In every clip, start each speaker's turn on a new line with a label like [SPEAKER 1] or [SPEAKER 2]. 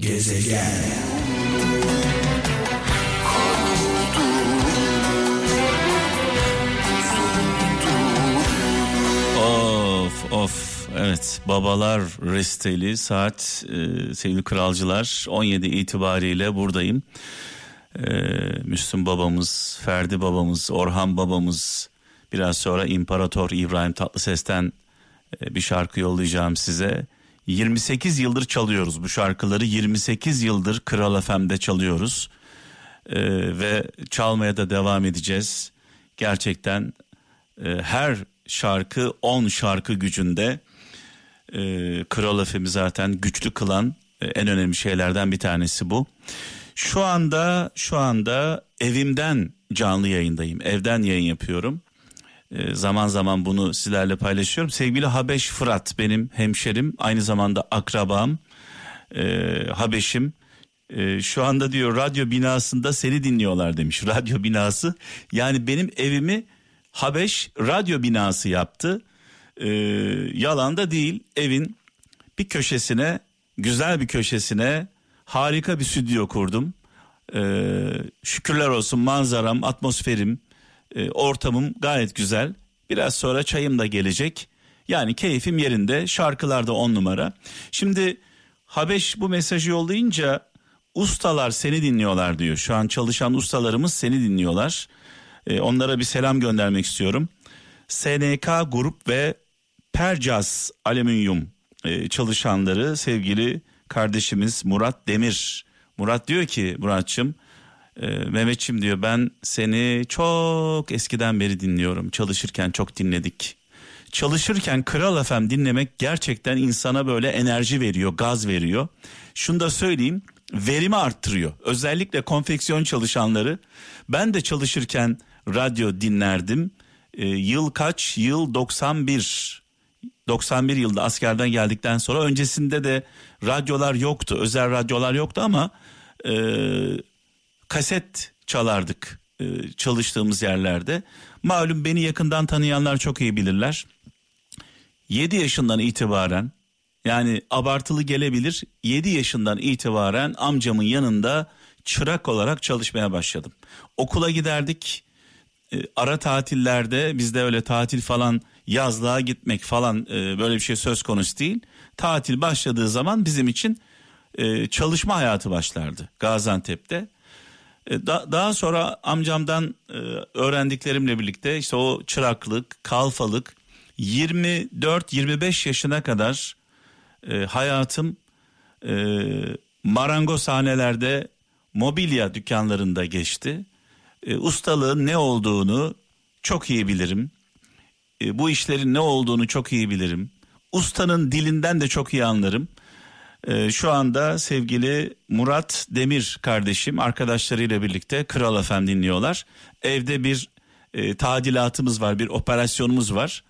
[SPEAKER 1] Gezegen
[SPEAKER 2] Of of evet babalar resteli saat e, sevgili kralcılar 17 itibariyle buradayım. E, Müslüm babamız, Ferdi babamız, Orhan babamız biraz sonra İmparator İbrahim Tatlıses'ten e, bir şarkı yollayacağım size. 28 yıldır çalıyoruz bu şarkıları 28 yıldır Kral FM'de çalıyoruz E, ve çalmaya da devam edeceğiz. Gerçekten e, her şarkı 10 şarkı gücünde e, Kral FM'i zaten güçlü kılan e, en önemli şeylerden bir tanesi bu. Şu anda şu anda evimden canlı yayındayım. Evden yayın yapıyorum. E, zaman zaman bunu sizlerle paylaşıyorum. Sevgili Habeş Fırat benim hemşerim, aynı zamanda akrabam. E, Habeş'im e, şu anda diyor radyo binasında seni dinliyorlar demiş. Radyo binası yani benim evimi Habeş radyo binası yaptı. Ee, yalan da değil evin bir köşesine güzel bir köşesine harika bir stüdyo kurdum. Ee, şükürler olsun manzaram, atmosferim, e, ortamım gayet güzel. Biraz sonra çayım da gelecek. Yani keyfim yerinde, şarkılar da on numara. Şimdi Habeş bu mesajı yollayınca ustalar seni dinliyorlar diyor. Şu an çalışan ustalarımız seni dinliyorlar. Ee, onlara bir selam göndermek istiyorum. SNK Grup ve Percas Alüminyum e, çalışanları sevgili kardeşimiz Murat Demir. Murat diyor ki Muratçım e, Mehmetçim diyor ben seni çok eskiden beri dinliyorum. Çalışırken çok dinledik. Çalışırken Kral FM dinlemek gerçekten insana böyle enerji veriyor, gaz veriyor. Şunu da söyleyeyim, verimi arttırıyor. Özellikle konfeksiyon çalışanları. Ben de çalışırken radyo dinlerdim. E, yıl kaç? Yıl 91. 91 yılda askerden geldikten sonra öncesinde de radyolar yoktu. Özel radyolar yoktu ama e, kaset çalardık e, çalıştığımız yerlerde. Malum beni yakından tanıyanlar çok iyi bilirler. 7 yaşından itibaren yani abartılı gelebilir 7 yaşından itibaren amcamın yanında çırak olarak çalışmaya başladım. Okula giderdik e, ara tatillerde bizde öyle tatil falan yazlığa gitmek falan e, böyle bir şey söz konusu değil. Tatil başladığı zaman bizim için çalışma hayatı başlardı Gaziantep'te. E, da, daha sonra amcamdan e, öğrendiklerimle birlikte işte o çıraklık, kalfalık 24-25 yaşına kadar e, hayatım e, marangozhanelerde mobilya dükkanlarında geçti. E, ustalığın ne olduğunu çok iyi bilirim. E, bu işlerin ne olduğunu çok iyi bilirim. Ustanın dilinden de çok iyi anlarım. E, şu anda sevgili Murat Demir kardeşim arkadaşlarıyla birlikte Kral FM dinliyorlar. Evde bir e, tadilatımız var, bir operasyonumuz var.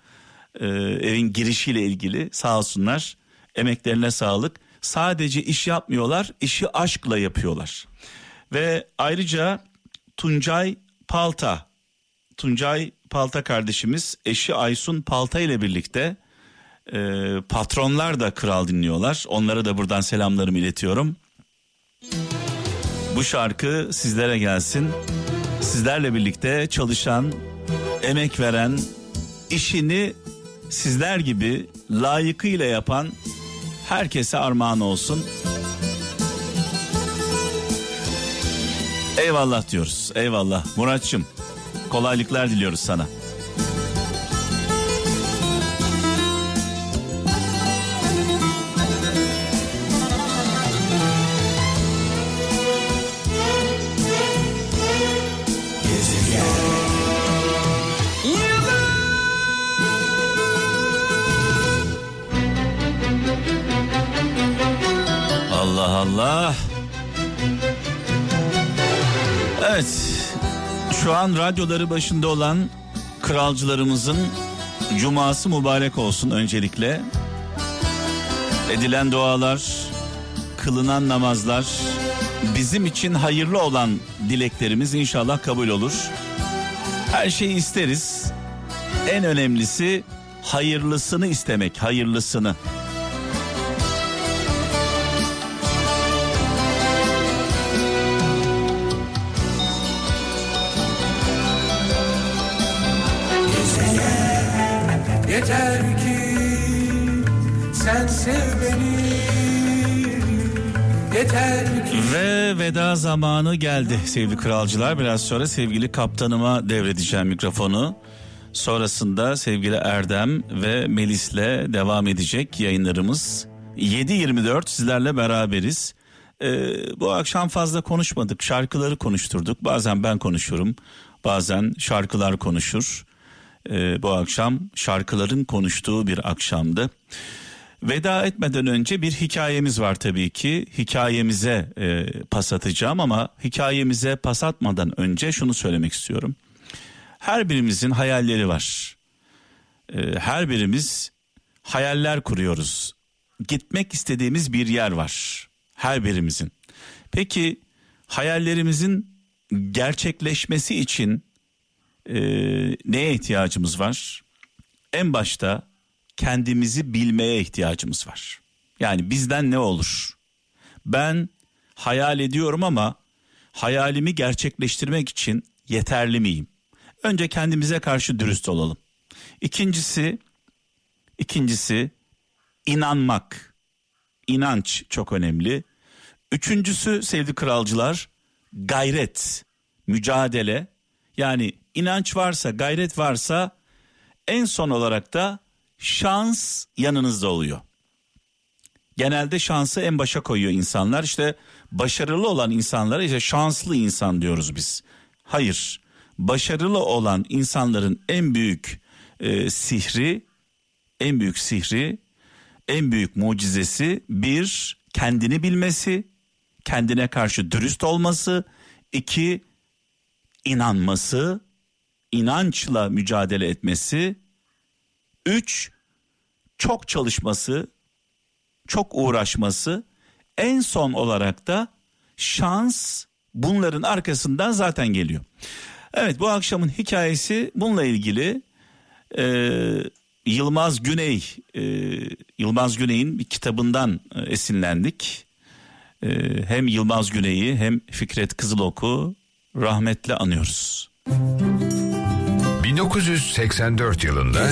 [SPEAKER 2] E, evin girişiyle ilgili sağ olsunlar. Emeklerine sağlık. Sadece iş yapmıyorlar, işi aşkla yapıyorlar. Ve ayrıca Tuncay Palta, Tuncay Palta kardeşimiz eşi Aysun Palta ile birlikte e, patronlar da kral dinliyorlar. Onlara da buradan selamlarımı iletiyorum. Bu şarkı sizlere gelsin. Sizlerle birlikte çalışan, emek veren, işini sizler gibi layıkıyla yapan herkese armağan olsun. Eyvallah diyoruz. Eyvallah. Muratçım kolaylıklar diliyoruz sana. Allah. Evet. Şu an radyoları başında olan kralcılarımızın cuması mübarek olsun öncelikle. Edilen dualar, kılınan namazlar, bizim için hayırlı olan dileklerimiz inşallah kabul olur. Her şeyi isteriz. En önemlisi hayırlısını istemek, hayırlısını.
[SPEAKER 1] Yeter ki sen sev beni
[SPEAKER 2] Ve veda zamanı geldi sevgili kralcılar. Biraz sonra sevgili kaptanıma devredeceğim mikrofonu. Sonrasında sevgili Erdem ve Melis'le devam edecek yayınlarımız. 7.24 sizlerle beraberiz. Ee, bu akşam fazla konuşmadık. Şarkıları konuşturduk. Bazen ben konuşurum. Bazen şarkılar konuşur. Ee, bu akşam şarkıların konuştuğu bir akşamdı. Veda etmeden önce bir hikayemiz var tabii ki. Hikayemize e, pas atacağım ama hikayemize pas atmadan önce şunu söylemek istiyorum. Her birimizin hayalleri var. E, her birimiz hayaller kuruyoruz. Gitmek istediğimiz bir yer var. Her birimizin. Peki hayallerimizin gerçekleşmesi için e, neye ihtiyacımız var? En başta kendimizi bilmeye ihtiyacımız var. Yani bizden ne olur? Ben hayal ediyorum ama hayalimi gerçekleştirmek için yeterli miyim? Önce kendimize karşı dürüst olalım. İkincisi ikincisi inanmak. İnanç çok önemli. Üçüncüsü sevgili kralcılar gayret, mücadele. Yani inanç varsa, gayret varsa en son olarak da şans yanınızda oluyor. Genelde şansı en başa koyuyor insanlar. İşte başarılı olan insanlara işte şanslı insan diyoruz biz. Hayır. Başarılı olan insanların en büyük e, sihri, en büyük sihri, en büyük mucizesi bir kendini bilmesi, kendine karşı dürüst olması, iki inanması, inançla mücadele etmesi, üç çok çalışması, çok uğraşması, en son olarak da şans bunların arkasından zaten geliyor. Evet bu akşamın hikayesi bununla ilgili ee, Yılmaz Güney, e, Yılmaz Güney'in bir kitabından e, esinlendik. E, hem Yılmaz Güney'i hem Fikret Kızılok'u rahmetle anıyoruz.
[SPEAKER 3] 1984 yılında